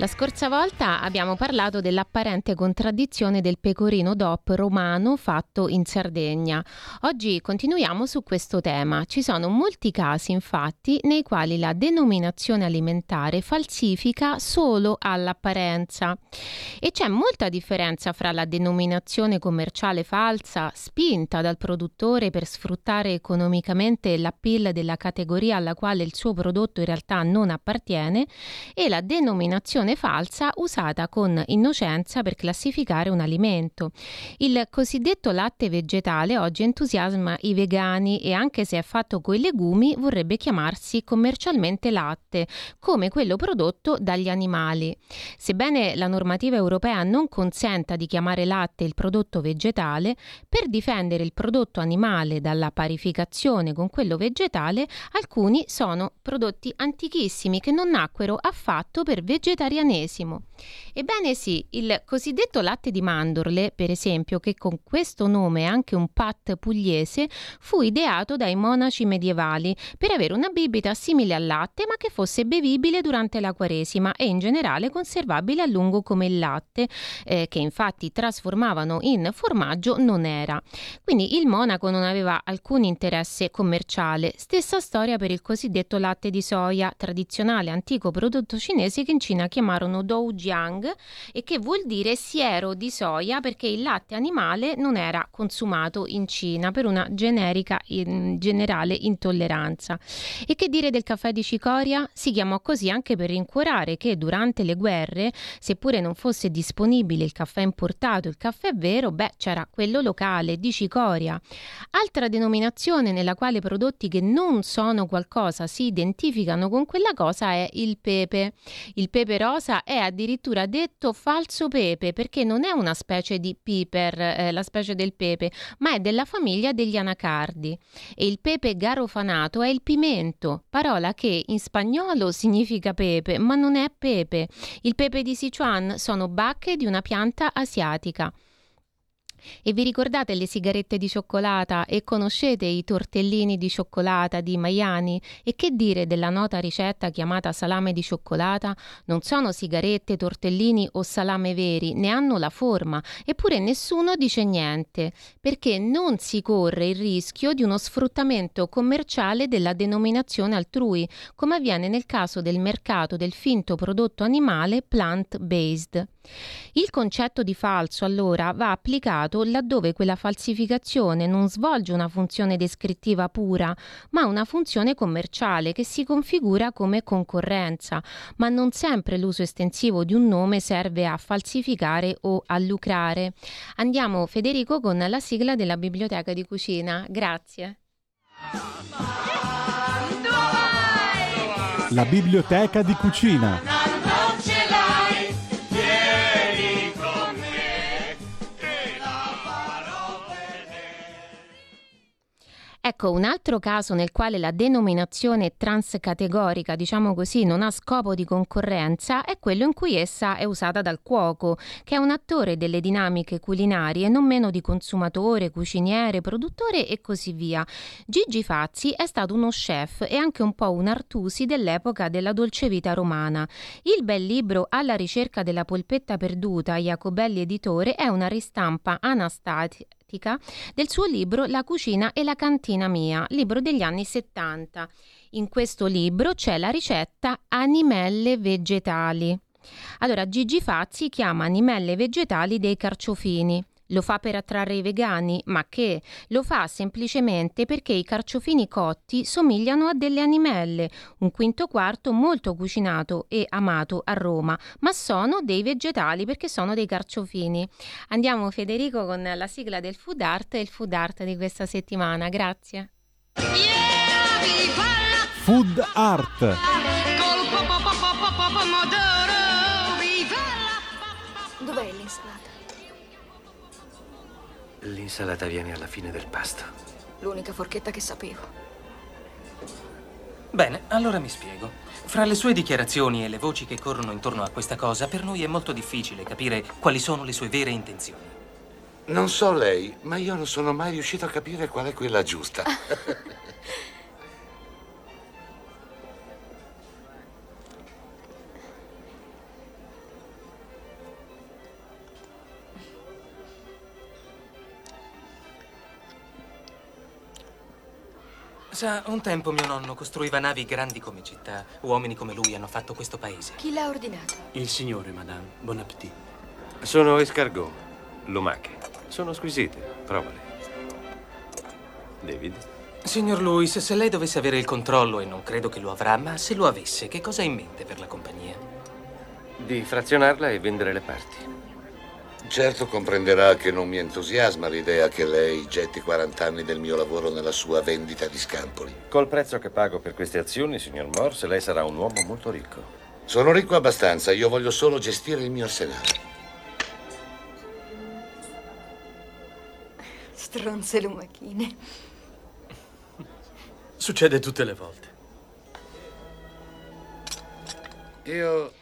La scorsa volta abbiamo parlato dell'apparente contraddizione del pecorino DOP romano fatto in Sardegna. Oggi continuiamo su questo tema. Ci sono molti casi, infatti, nei quali la denominazione alimentare falsifica solo all'apparenza. E c'è molta differenza fra la denominazione commerciale falsa, spinta dal produttore per sfruttare economicamente l'appeal della categoria alla quale il suo prodotto in realtà non appartiene, e la denominazione falsa usata con innocenza per classificare un alimento. Il cosiddetto latte vegetale oggi entusiasma i vegani e anche se è fatto coi legumi vorrebbe chiamarsi commercialmente latte, come quello prodotto dagli animali. Sebbene la normativa europea non consenta di chiamare latte il prodotto vegetale, per difendere il prodotto animale dalla parificazione con quello vegetale, alcuni sono prodotti antichissimi che non nacquero affatto per vegetariani vegetarianesimo. Ebbene sì, il cosiddetto latte di mandorle, per esempio, che con questo nome è anche un pat pugliese, fu ideato dai monaci medievali per avere una bibita simile al latte ma che fosse bevibile durante la quaresima e in generale conservabile a lungo come il latte, eh, che infatti trasformavano in formaggio, non era. Quindi il monaco non aveva alcun interesse commerciale. Stessa storia per il cosiddetto latte di soia, tradizionale antico prodotto cinese che in Cina chiamava chiamarono Doujiang e che vuol dire siero di soia perché il latte animale non era consumato in Cina per una generica in generale intolleranza. E che dire del caffè di cicoria? Si chiamò così anche per rincuorare che durante le guerre, seppure non fosse disponibile il caffè importato, il caffè vero, beh, c'era quello locale di cicoria. Altra denominazione nella quale prodotti che non sono qualcosa si identificano con quella cosa è il pepe. Il pepe rosa è addirittura detto falso pepe perché non è una specie di piper, eh, la specie del pepe, ma è della famiglia degli anacardi. E il pepe garofanato è il pimento, parola che in spagnolo significa pepe, ma non è pepe. Il pepe di Sichuan sono bacche di una pianta asiatica. E vi ricordate le sigarette di cioccolata e conoscete i tortellini di cioccolata di Maiani? E che dire della nota ricetta chiamata salame di cioccolata? Non sono sigarette, tortellini o salame veri, ne hanno la forma, eppure nessuno dice niente, perché non si corre il rischio di uno sfruttamento commerciale della denominazione altrui, come avviene nel caso del mercato del finto prodotto animale plant-based. Il concetto di falso allora va applicato laddove quella falsificazione non svolge una funzione descrittiva pura, ma una funzione commerciale che si configura come concorrenza, ma non sempre l'uso estensivo di un nome serve a falsificare o a lucrare. Andiamo Federico con la sigla della biblioteca di cucina. Grazie. La biblioteca di cucina Ecco, un altro caso nel quale la denominazione transcategorica, diciamo così, non ha scopo di concorrenza è quello in cui essa è usata dal cuoco, che è un attore delle dinamiche culinarie, non meno di consumatore, cuciniere, produttore e così via. Gigi Fazzi è stato uno chef e anche un po' un Artusi dell'epoca della dolcevita romana. Il bel libro Alla ricerca della polpetta perduta, Jacobelli editore, è una ristampa anastatica didattica del suo libro La cucina e la cantina mia, libro degli anni 70. In questo libro c'è la ricetta animelle vegetali. Allora, Gigi Fazzi chiama animelle vegetali dei carciofini. Lo fa per attrarre i vegani, ma che? Lo fa semplicemente perché i carciofini cotti somigliano a delle animelle, un quinto quarto molto cucinato e amato a Roma, ma sono dei vegetali perché sono dei carciofini. Andiamo Federico con la sigla del food art e il food art di questa settimana. Grazie. Food art. L'insalata viene alla fine del pasto. L'unica forchetta che sapevo. Bene, allora mi spiego. Fra le sue dichiarazioni e le voci che corrono intorno a questa cosa, per noi è molto difficile capire quali sono le sue vere intenzioni. Non so lei, ma io non sono mai riuscito a capire qual è quella giusta. Sa, un tempo mio nonno costruiva navi grandi come città. Uomini come lui hanno fatto questo paese. Chi l'ha ordinato? Il signore, madame. Bon appétit. Sono escargot, lumache. Sono squisite, provale. David? Signor Lewis, se lei dovesse avere il controllo, e non credo che lo avrà, ma se lo avesse, che cosa ha in mente per la compagnia? Di frazionarla e vendere le parti. Certo comprenderà che non mi entusiasma l'idea che lei getti 40 anni del mio lavoro nella sua vendita di scampoli. Col prezzo che pago per queste azioni, signor Morse, lei sarà un uomo molto ricco. Sono ricco abbastanza, io voglio solo gestire il mio arsenale. Stronze lumachine. Succede tutte le volte. Io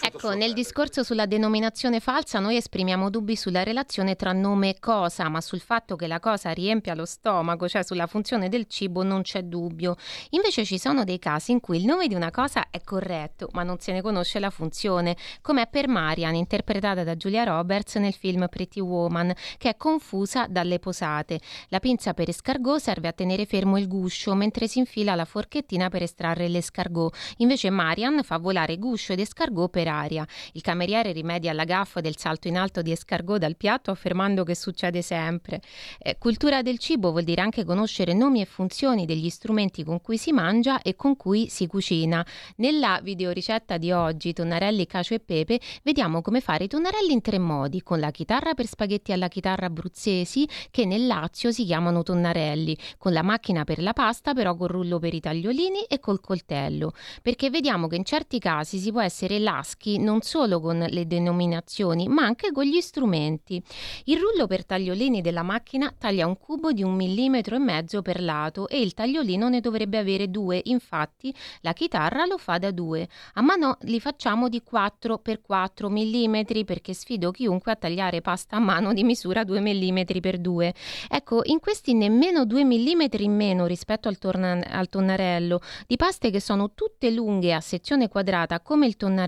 Ecco, nel padre. discorso sulla denominazione falsa noi esprimiamo dubbi sulla relazione tra nome e cosa, ma sul fatto che la cosa riempia lo stomaco, cioè sulla funzione del cibo, non c'è dubbio. Invece ci sono dei casi in cui il nome di una cosa è corretto, ma non se ne conosce la funzione, come è per Marian, interpretata da Julia Roberts nel film Pretty Woman, che è confusa dalle posate. La pinza per escargot serve a tenere fermo il guscio, mentre si infila la forchettina per estrarre l'escargot. Invece Marian fa volare guscio ed escargot per aria. Il cameriere rimedia alla gaffa del salto in alto di escargot dal piatto affermando che succede sempre. Eh, cultura del cibo vuol dire anche conoscere nomi e funzioni degli strumenti con cui si mangia e con cui si cucina. Nella videoricetta di oggi, tonnarelli, cacio e pepe, vediamo come fare i tonnarelli in tre modi, con la chitarra per spaghetti alla chitarra abruzzesi, che nel Lazio si chiamano tonnarelli, con la macchina per la pasta, però col rullo per i tagliolini e col coltello, perché vediamo che in certi casi si può essere laschi non solo con le denominazioni, ma anche con gli strumenti. Il rullo per tagliolini della macchina taglia un cubo di un millimetro e mezzo per lato e il tagliolino ne dovrebbe avere due, infatti la chitarra lo fa da due. A mano li facciamo di 4 per 4 millimetri perché sfido chiunque a tagliare pasta a mano di misura 2 millimetri per 2. Ecco, in questi nemmeno 2 millimetri in meno rispetto al, torna- al tonnarello, di paste che sono tutte lunghe a sezione quadrata come il tonnarello,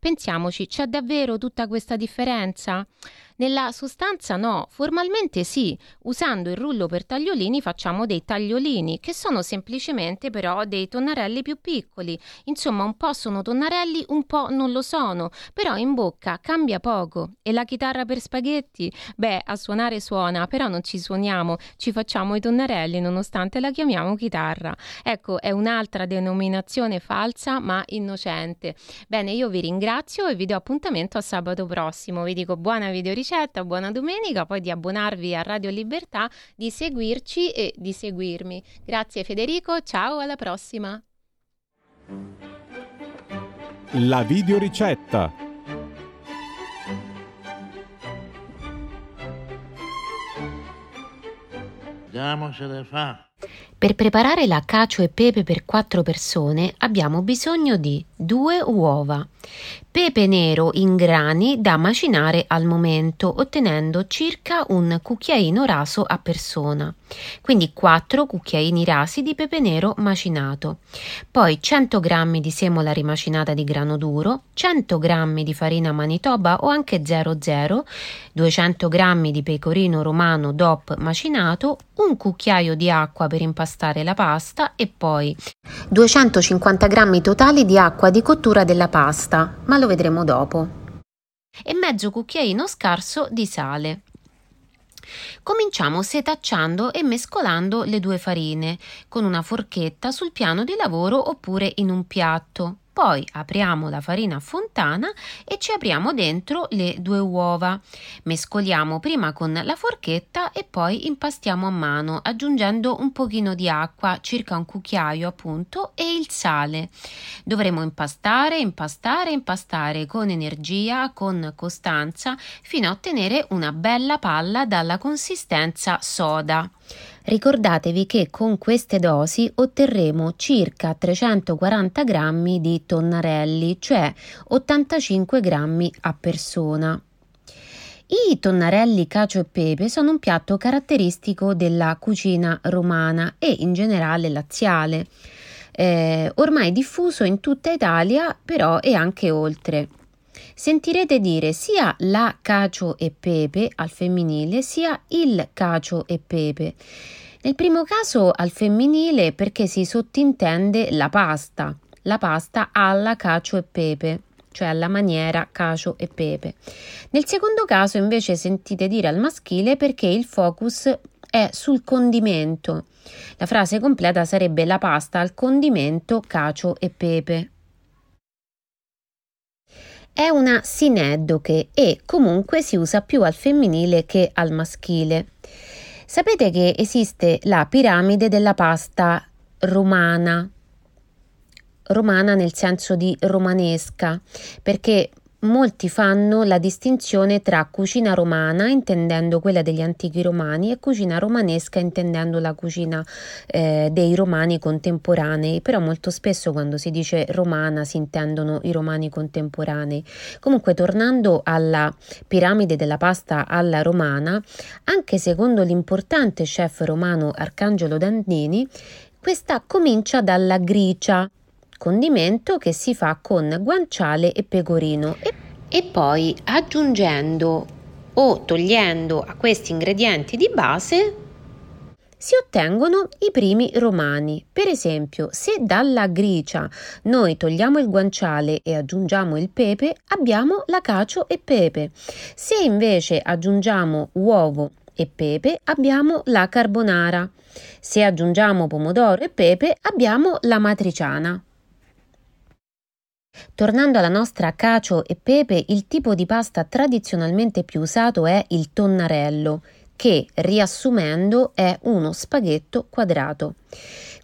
pensiamoci, c'è davvero tutta questa differenza? Nella sostanza no, formalmente sì, usando il rullo per tagliolini facciamo dei tagliolini, che sono semplicemente però dei tonnarelli più piccoli. Insomma, un po' sono tonnarelli, un po' non lo sono, però in bocca cambia poco. E la chitarra per spaghetti? Beh, a suonare suona, però non ci suoniamo, ci facciamo i tonnarelli nonostante la chiamiamo chitarra. Ecco, è un'altra denominazione falsa ma innocente. Bene, io vi ringrazio e vi do appuntamento a sabato prossimo. Vi dico buona videoricetta, buona domenica, poi di abbonarvi a Radio Libertà, di seguirci e di seguirmi. Grazie Federico, ciao, alla prossima. La videoricetta. Vediamo se le fa. Per preparare la cacio e pepe per 4 persone abbiamo bisogno di 2 uova, pepe nero in grani da macinare al momento, ottenendo circa un cucchiaino raso a persona, quindi 4 cucchiaini rasi di pepe nero macinato, poi 100 g di semola rimacinata di grano duro, 100 g di farina manitoba o anche 00, 200 g di pecorino romano DOP macinato, un cucchiaio di acqua per impastare la pasta e poi 250 g totali di acqua di cottura della pasta, ma lo vedremo dopo. E mezzo cucchiaino scarso di sale. Cominciamo setacciando e mescolando le due farine con una forchetta sul piano di lavoro oppure in un piatto. Poi apriamo la farina a fontana e ci apriamo dentro le due uova. Mescoliamo prima con la forchetta e poi impastiamo a mano aggiungendo un pochino di acqua, circa un cucchiaio appunto, e il sale. Dovremo impastare, impastare, impastare con energia, con costanza, fino a ottenere una bella palla dalla consistenza soda. Ricordatevi che con queste dosi otterremo circa 340 grammi di tonnarelli, cioè 85 grammi a persona. I tonnarelli cacio e pepe sono un piatto caratteristico della cucina romana e in generale laziale, eh, ormai diffuso in tutta Italia però e anche oltre. Sentirete dire sia la cacio e pepe al femminile sia il cacio e pepe. Nel primo caso al femminile perché si sottintende la pasta, la pasta alla cacio e pepe cioè alla maniera cacio e pepe. Nel secondo caso invece sentite dire al maschile perché il focus è sul condimento. La frase completa sarebbe la pasta al condimento cacio e pepe. È una sineddoche e comunque si usa più al femminile che al maschile. Sapete che esiste la piramide della pasta romana, romana nel senso di romanesca, perché Molti fanno la distinzione tra cucina romana, intendendo quella degli antichi romani, e cucina romanesca, intendendo la cucina eh, dei romani contemporanei, però molto spesso quando si dice romana si intendono i romani contemporanei. Comunque, tornando alla piramide della pasta alla romana, anche secondo l'importante chef romano Arcangelo Dandini, questa comincia dalla gricia, condimento che si fa con guanciale e pecorino e, e poi aggiungendo o togliendo a questi ingredienti di base si ottengono i primi romani. Per esempio, se dalla gricia noi togliamo il guanciale e aggiungiamo il pepe, abbiamo la cacio e pepe. Se invece aggiungiamo uovo e pepe, abbiamo la carbonara. Se aggiungiamo pomodoro e pepe, abbiamo la matriciana. Tornando alla nostra cacio e pepe, il tipo di pasta tradizionalmente più usato è il tonnarello, che, riassumendo, è uno spaghetto quadrato.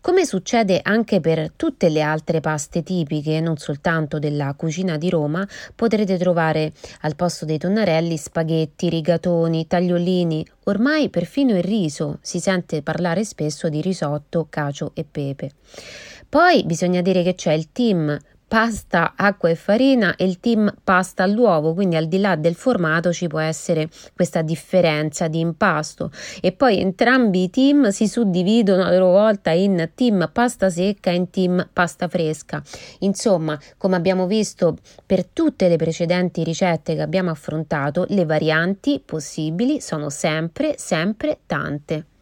Come succede anche per tutte le altre paste tipiche, non soltanto della cucina di Roma, potrete trovare al posto dei tonnarelli spaghetti, rigatoni, tagliolini, ormai perfino il riso, si sente parlare spesso di risotto, cacio e pepe. Poi bisogna dire che c'è il team pasta, acqua e farina e il team pasta all'uovo, quindi al di là del formato ci può essere questa differenza di impasto e poi entrambi i team si suddividono a loro volta in team pasta secca e in team pasta fresca. Insomma, come abbiamo visto per tutte le precedenti ricette che abbiamo affrontato, le varianti possibili sono sempre, sempre tante.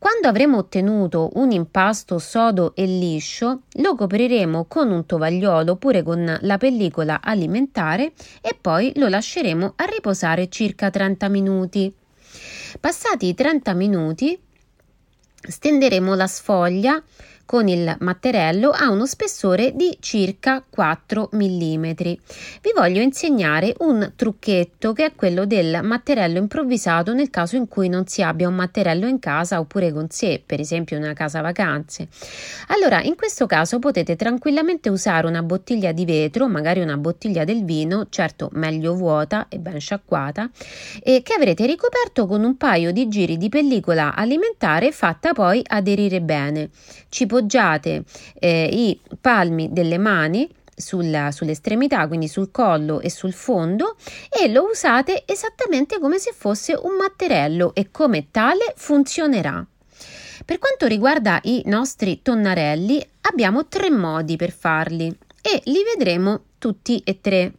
Quando avremo ottenuto un impasto sodo e liscio, lo copriremo con un tovagliolo oppure con la pellicola alimentare e poi lo lasceremo a riposare circa 30 minuti. Passati i 30 minuti, stenderemo la sfoglia con il matterello ha uno spessore di circa 4 mm. Vi voglio insegnare un trucchetto che è quello del matterello improvvisato nel caso in cui non si abbia un matterello in casa oppure con sé, per esempio in una casa vacanze. Allora, in questo caso potete tranquillamente usare una bottiglia di vetro, magari una bottiglia del vino, certo meglio vuota e ben sciacquata, e che avrete ricoperto con un paio di giri di pellicola alimentare fatta poi aderire bene. Ci appoggiate eh, i palmi delle mani sulla, sull'estremità, quindi sul collo e sul fondo e lo usate esattamente come se fosse un matterello e come tale funzionerà. Per quanto riguarda i nostri tonnarelli, abbiamo tre modi per farli e li vedremo tutti e tre.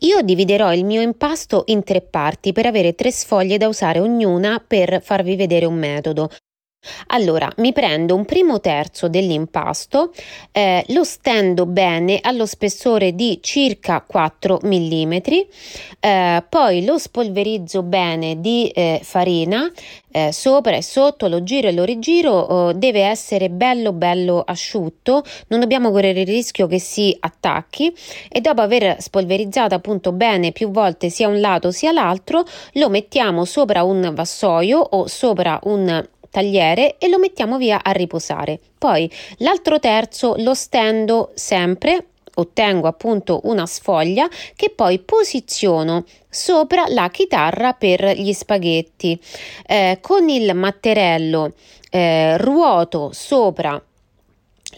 Io dividerò il mio impasto in tre parti per avere tre sfoglie da usare ognuna per farvi vedere un metodo. Allora, mi prendo un primo terzo dell'impasto, eh, lo stendo bene allo spessore di circa 4 mm, eh, poi lo spolverizzo bene di eh, farina eh, sopra e sotto, lo giro e lo rigiro, oh, deve essere bello bello asciutto, non dobbiamo correre il rischio che si attacchi e dopo aver spolverizzato appunto bene più volte sia un lato sia l'altro, lo mettiamo sopra un vassoio o sopra un tagliere e lo mettiamo via a riposare. Poi l'altro terzo lo stendo sempre ottengo appunto una sfoglia che poi posiziono sopra la chitarra per gli spaghetti. Eh, con il matterello eh, ruoto sopra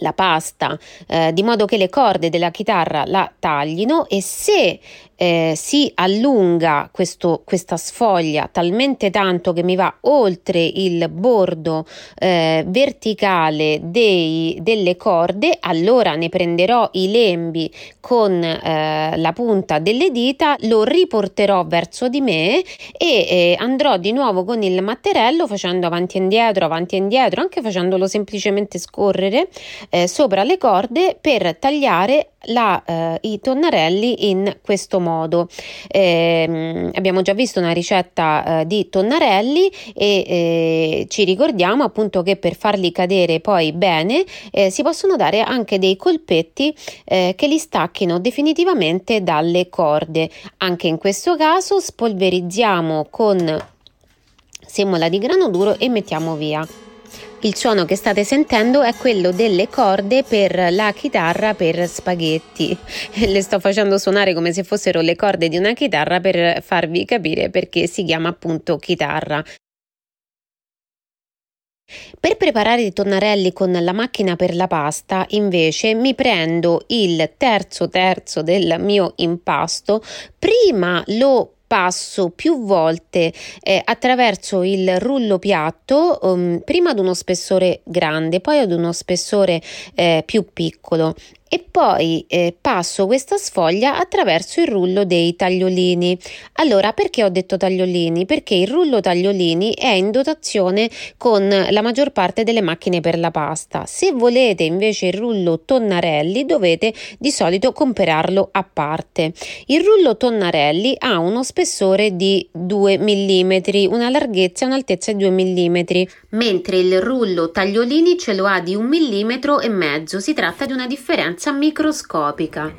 la pasta eh, di modo che le corde della chitarra la taglino e se eh, si allunga questo, questa sfoglia talmente tanto che mi va oltre il bordo eh, verticale dei, delle corde, allora ne prenderò i lembi con eh, la punta delle dita, lo riporterò verso di me e eh, andrò di nuovo con il matterello facendo avanti e indietro, avanti e indietro, anche facendolo semplicemente scorrere eh, sopra le corde per tagliare la, eh, i tonnarelli in questo modo. Eh, abbiamo già visto una ricetta eh, di tonnarelli e eh, ci ricordiamo appunto che per farli cadere poi bene eh, si possono dare anche dei colpetti eh, che li stacchino definitivamente dalle corde. Anche in questo caso spolverizziamo con semola di grano duro e mettiamo via. Il suono che state sentendo è quello delle corde per la chitarra per spaghetti. Le sto facendo suonare come se fossero le corde di una chitarra per farvi capire perché si chiama appunto chitarra. Per preparare i tonnarelli con la macchina per la pasta, invece, mi prendo il terzo terzo del mio impasto, prima lo passo più volte eh, attraverso il rullo piatto, um, prima ad uno spessore grande, poi ad uno spessore eh, più piccolo e poi eh, passo questa sfoglia attraverso il rullo dei tagliolini. Allora, perché ho detto tagliolini? Perché il rullo tagliolini è in dotazione con la maggior parte delle macchine per la pasta. Se volete invece il rullo tonnarelli, dovete di solito comprarlo a parte. Il rullo tonnarelli ha uno spessore di 2 mm, una larghezza e un'altezza di 2 mm, mentre il rullo tagliolini ce lo ha di 1 mm e mezzo. Si tratta di una differenza microscopica.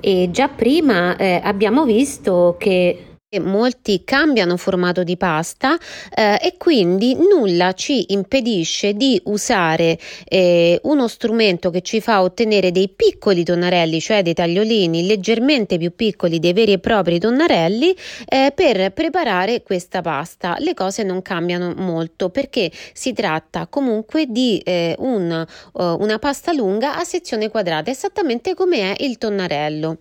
E già prima eh, abbiamo visto che molti cambiano formato di pasta eh, e quindi nulla ci impedisce di usare eh, uno strumento che ci fa ottenere dei piccoli tonnarelli, cioè dei tagliolini leggermente più piccoli dei veri e propri tonnarelli eh, per preparare questa pasta. Le cose non cambiano molto perché si tratta comunque di eh, un, uh, una pasta lunga a sezione quadrata, esattamente come è il tonnarello.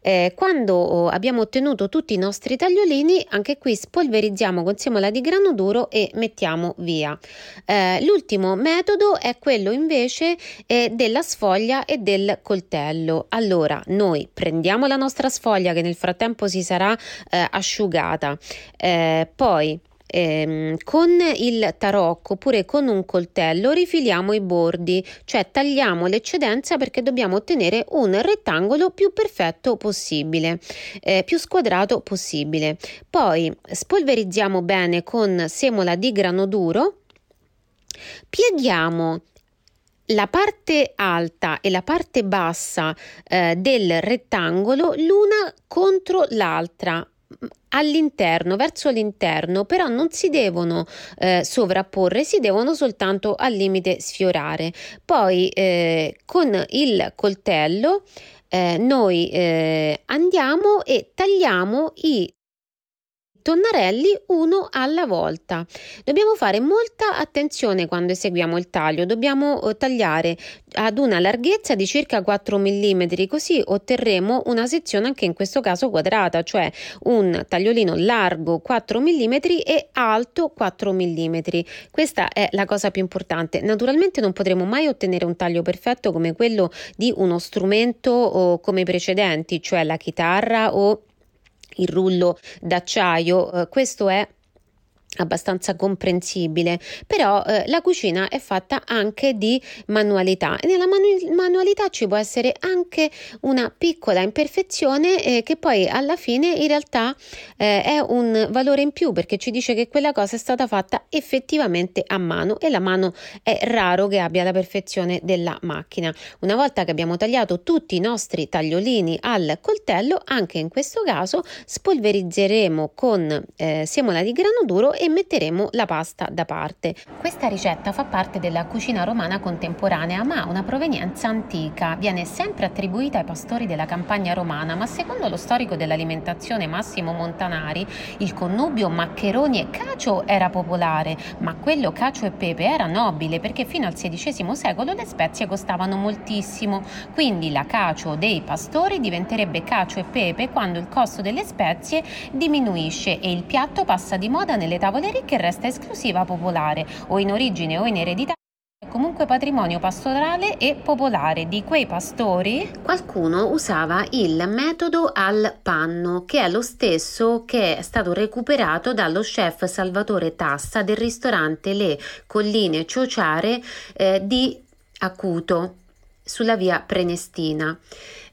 Eh, quando oh, abbiamo ottenuto tutti i nostri tagliolini, anche qui spolverizziamo con semola di grano duro e mettiamo via. Eh, l'ultimo metodo è quello invece eh, della sfoglia e del coltello. Allora, noi prendiamo la nostra sfoglia che nel frattempo si sarà eh, asciugata, eh, poi ehm, con il tarocco oppure con un coltello rifiliamo i bordi, cioè tagliamo l'eccedenza perché dobbiamo ottenere un rettangolo più perfetto possibile, eh, più squadrato possibile. Poi spolverizziamo bene con semola di grano duro, pieghiamo la parte alta e la parte bassa eh, del rettangolo l'una contro l'altra all'interno, verso l'interno, però non si devono eh, sovrapporre, si devono soltanto al limite sfiorare. Poi eh, con il coltello eh, noi eh, andiamo e tagliamo i tonnarelli uno alla volta. Dobbiamo fare molta attenzione quando eseguiamo il taglio, dobbiamo eh, tagliare ad una larghezza di circa 4 mm, così otterremo una sezione anche in questo caso quadrata, cioè un tagliolino largo 4 mm e alto 4 mm. Questa è la cosa più importante. Naturalmente non potremo mai ottenere un taglio perfetto come quello di uno strumento o come i precedenti, cioè la chitarra o il rullo d'acciaio. Eh, questo è abbastanza comprensibile, però eh, la cucina è fatta anche di manualità e nella manu- manualità ci può essere anche una piccola imperfezione eh, che poi alla fine in realtà eh, è un valore in più perché ci dice che quella cosa è stata fatta effettivamente a mano e la mano è raro che abbia la perfezione della macchina. Una volta che abbiamo tagliato tutti i nostri tagliolini al coltello, anche in questo caso spolverizzeremo con eh, semola di grano duro e metteremo la pasta da parte. Questa ricetta fa parte della cucina romana contemporanea ma ha una provenienza antica. Viene sempre attribuita ai pastori della campagna romana, ma secondo lo storico dell'alimentazione Massimo Montanari, il connubio maccheroni e cacio era popolare, ma quello cacio e pepe era nobile perché fino al XVI secolo le spezie costavano moltissimo. Quindi la cacio dei pastori diventerebbe cacio e pepe quando il costo delle spezie diminuisce e il piatto passa di moda nelle tavole ricche e resta esclusiva popolare o in origine o in eredità comunque patrimonio pastorale e popolare di quei pastori. Qualcuno usava il metodo al panno, che è lo stesso che è stato recuperato dallo chef Salvatore Tassa del ristorante Le Colline Ciociare eh, di Acuto sulla via Prenestina.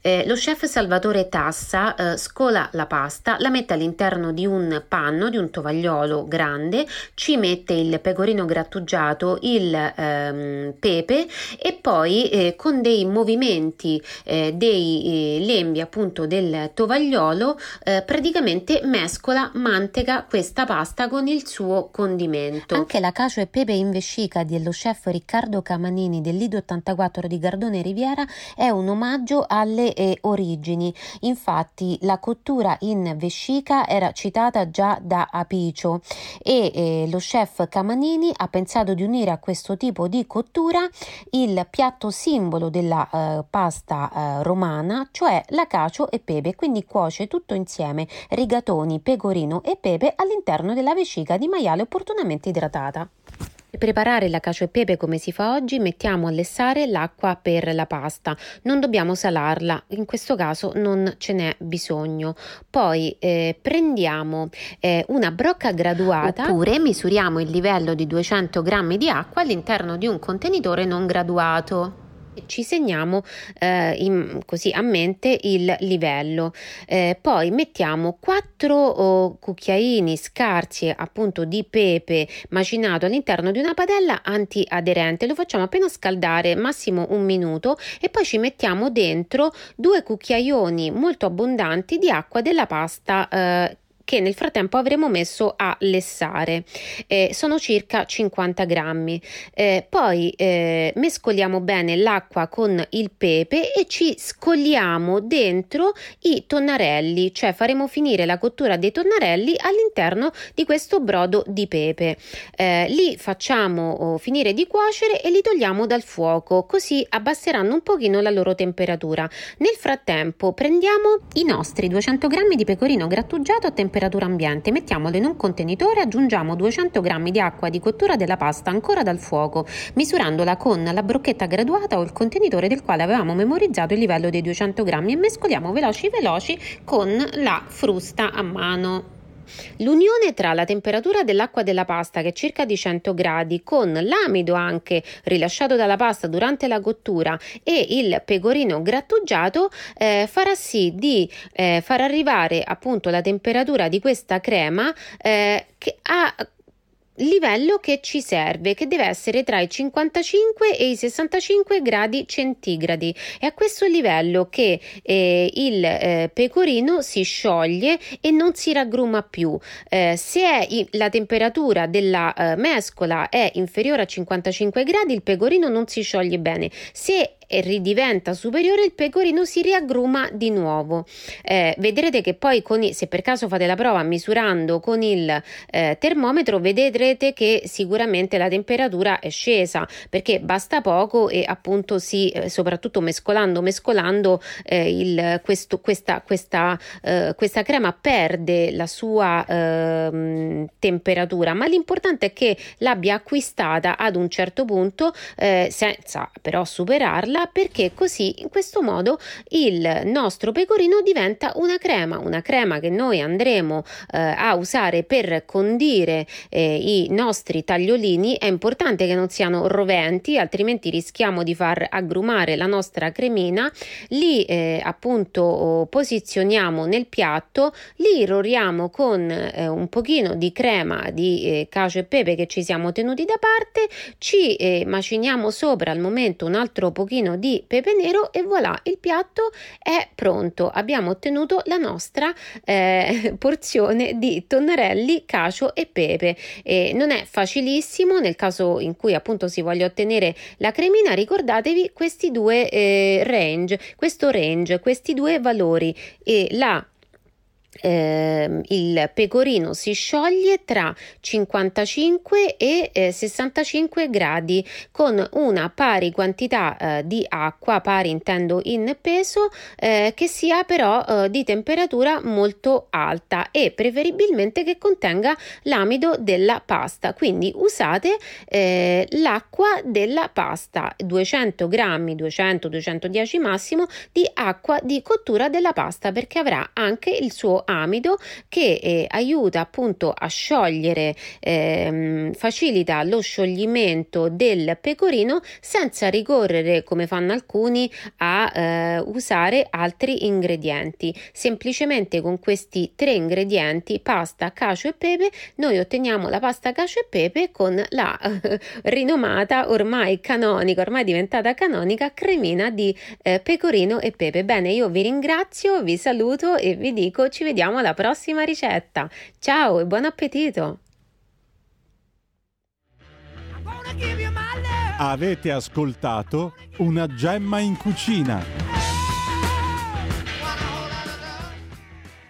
Eh, lo chef Salvatore Tassa eh, scola la pasta, la mette all'interno di un panno, di un tovagliolo grande, ci mette il pecorino grattugiato, il ehm, pepe e poi eh, con dei movimenti eh, dei eh, lembi appunto del tovagliolo eh, praticamente mescola, mantega questa pasta con il suo condimento. Anche la cacio e pepe in vescica dello chef Riccardo Camanini del Lido 84 di Gardone Riviera è un omaggio alle e origini. Infatti la cottura in vescica era citata già da Apicio e eh, lo chef Camanini ha pensato di unire a questo tipo di cottura il piatto simbolo della eh, pasta eh, romana, cioè la cacio e pepe, quindi cuoce tutto insieme rigatoni, pecorino e pepe all'interno della vescica di maiale opportunamente idratata. Per preparare la cacio e pepe come si fa oggi mettiamo a lessare l'acqua per la pasta, non dobbiamo salarla, in questo caso non ce n'è bisogno. Poi eh, prendiamo eh, una brocca graduata. Oppure misuriamo il livello di 200 g di acqua all'interno di un contenitore non graduato ci segniamo eh, in, così a mente il livello. Eh, poi mettiamo 4 oh, cucchiaini scarsi appunto di pepe macinato all'interno di una padella antiaderente. Lo facciamo appena scaldare, massimo un minuto, e poi ci mettiamo dentro due cucchiaioni molto abbondanti di acqua della pasta eh, che nel frattempo avremo messo a lessare. Eh, sono circa 50 grammi. Eh, poi eh, mescoliamo bene l'acqua con il pepe e ci scogliamo dentro i tonnarelli, cioè faremo finire la cottura dei tonnarelli all'interno di questo brodo di pepe. Eh, li facciamo oh, finire di cuocere e li togliamo dal fuoco, così abbasseranno un pochino la loro temperatura. Nel frattempo prendiamo i nostri 200 grammi di pecorino grattugiato a temperatura temperatura ambiente, mettiamolo in un contenitore, aggiungiamo 200 g di acqua di cottura della pasta ancora dal fuoco, misurandola con la brocchetta graduata o il contenitore del quale avevamo memorizzato il livello dei 200 g e mescoliamo veloci veloci con la frusta a mano. L'unione tra la temperatura dell'acqua della pasta, che è circa di 100 gradi, con l'amido anche rilasciato dalla pasta durante la cottura e il pecorino grattugiato eh, farà sì di eh, far arrivare appunto la temperatura di questa crema eh, a livello che ci serve, che deve essere tra i 55 e i 65 gradi centigradi. È a questo livello che eh, il eh, pecorino si scioglie e non si raggruma più. Eh, se è la temperatura della eh, mescola è inferiore a 55 gradi, il pecorino non si scioglie bene. Se e ridiventa superiore, il pecorino si riaggruma di nuovo. Eh, vedrete che poi, i, se per caso fate la prova misurando con il eh, termometro, vedrete che sicuramente la temperatura è scesa perché basta poco e appunto si, eh, soprattutto mescolando, mescolando, eh, il, questo, questa, questa, eh, questa crema perde la sua ehm, temperatura, ma l'importante è che l'abbia acquistata ad un certo punto eh, senza però superarla farla perché così in questo modo il nostro pecorino diventa una crema, una crema che noi andremo eh, a usare per condire eh, i nostri tagliolini. È importante che non siano roventi, altrimenti rischiamo di far aggrumare la nostra cremina. Li eh, appunto posizioniamo nel piatto, li roriamo con eh, un pochino di crema di eh, cacio e pepe che ci siamo tenuti da parte, ci eh, maciniamo sopra al momento un altro pochino pecorino di pepe nero e voilà, il piatto è pronto. Abbiamo ottenuto la nostra eh, porzione di tonnarelli, cacio e pepe. E non è facilissimo nel caso in cui appunto si voglia ottenere la cremina, ricordatevi questi due eh, range, questo range, questi due valori e la eh, il pecorino si scioglie tra 55 e eh, 65 gradi con una pari quantità eh, di acqua, pari intendo in peso, eh, che sia però eh, di temperatura molto alta e preferibilmente che contenga l'amido della pasta. Quindi usate eh, l'acqua della pasta, 200 grammi, 200-210 massimo di acqua di cottura della pasta perché avrà anche il suo amido che eh, aiuta appunto a sciogliere, ehm, facilita lo scioglimento del pecorino senza ricorrere come fanno alcuni a eh, usare altri ingredienti. Semplicemente con questi tre ingredienti, pasta, cacio e pepe, noi otteniamo la pasta cacio e pepe con la rinomata ormai canonica, ormai diventata canonica cremina di eh, pecorino e pepe. Bene, io vi ringrazio, vi saluto e vi dico ci vediamo alla prossima ricetta. Ciao e buon appetito! Avete ascoltato una gemma in cucina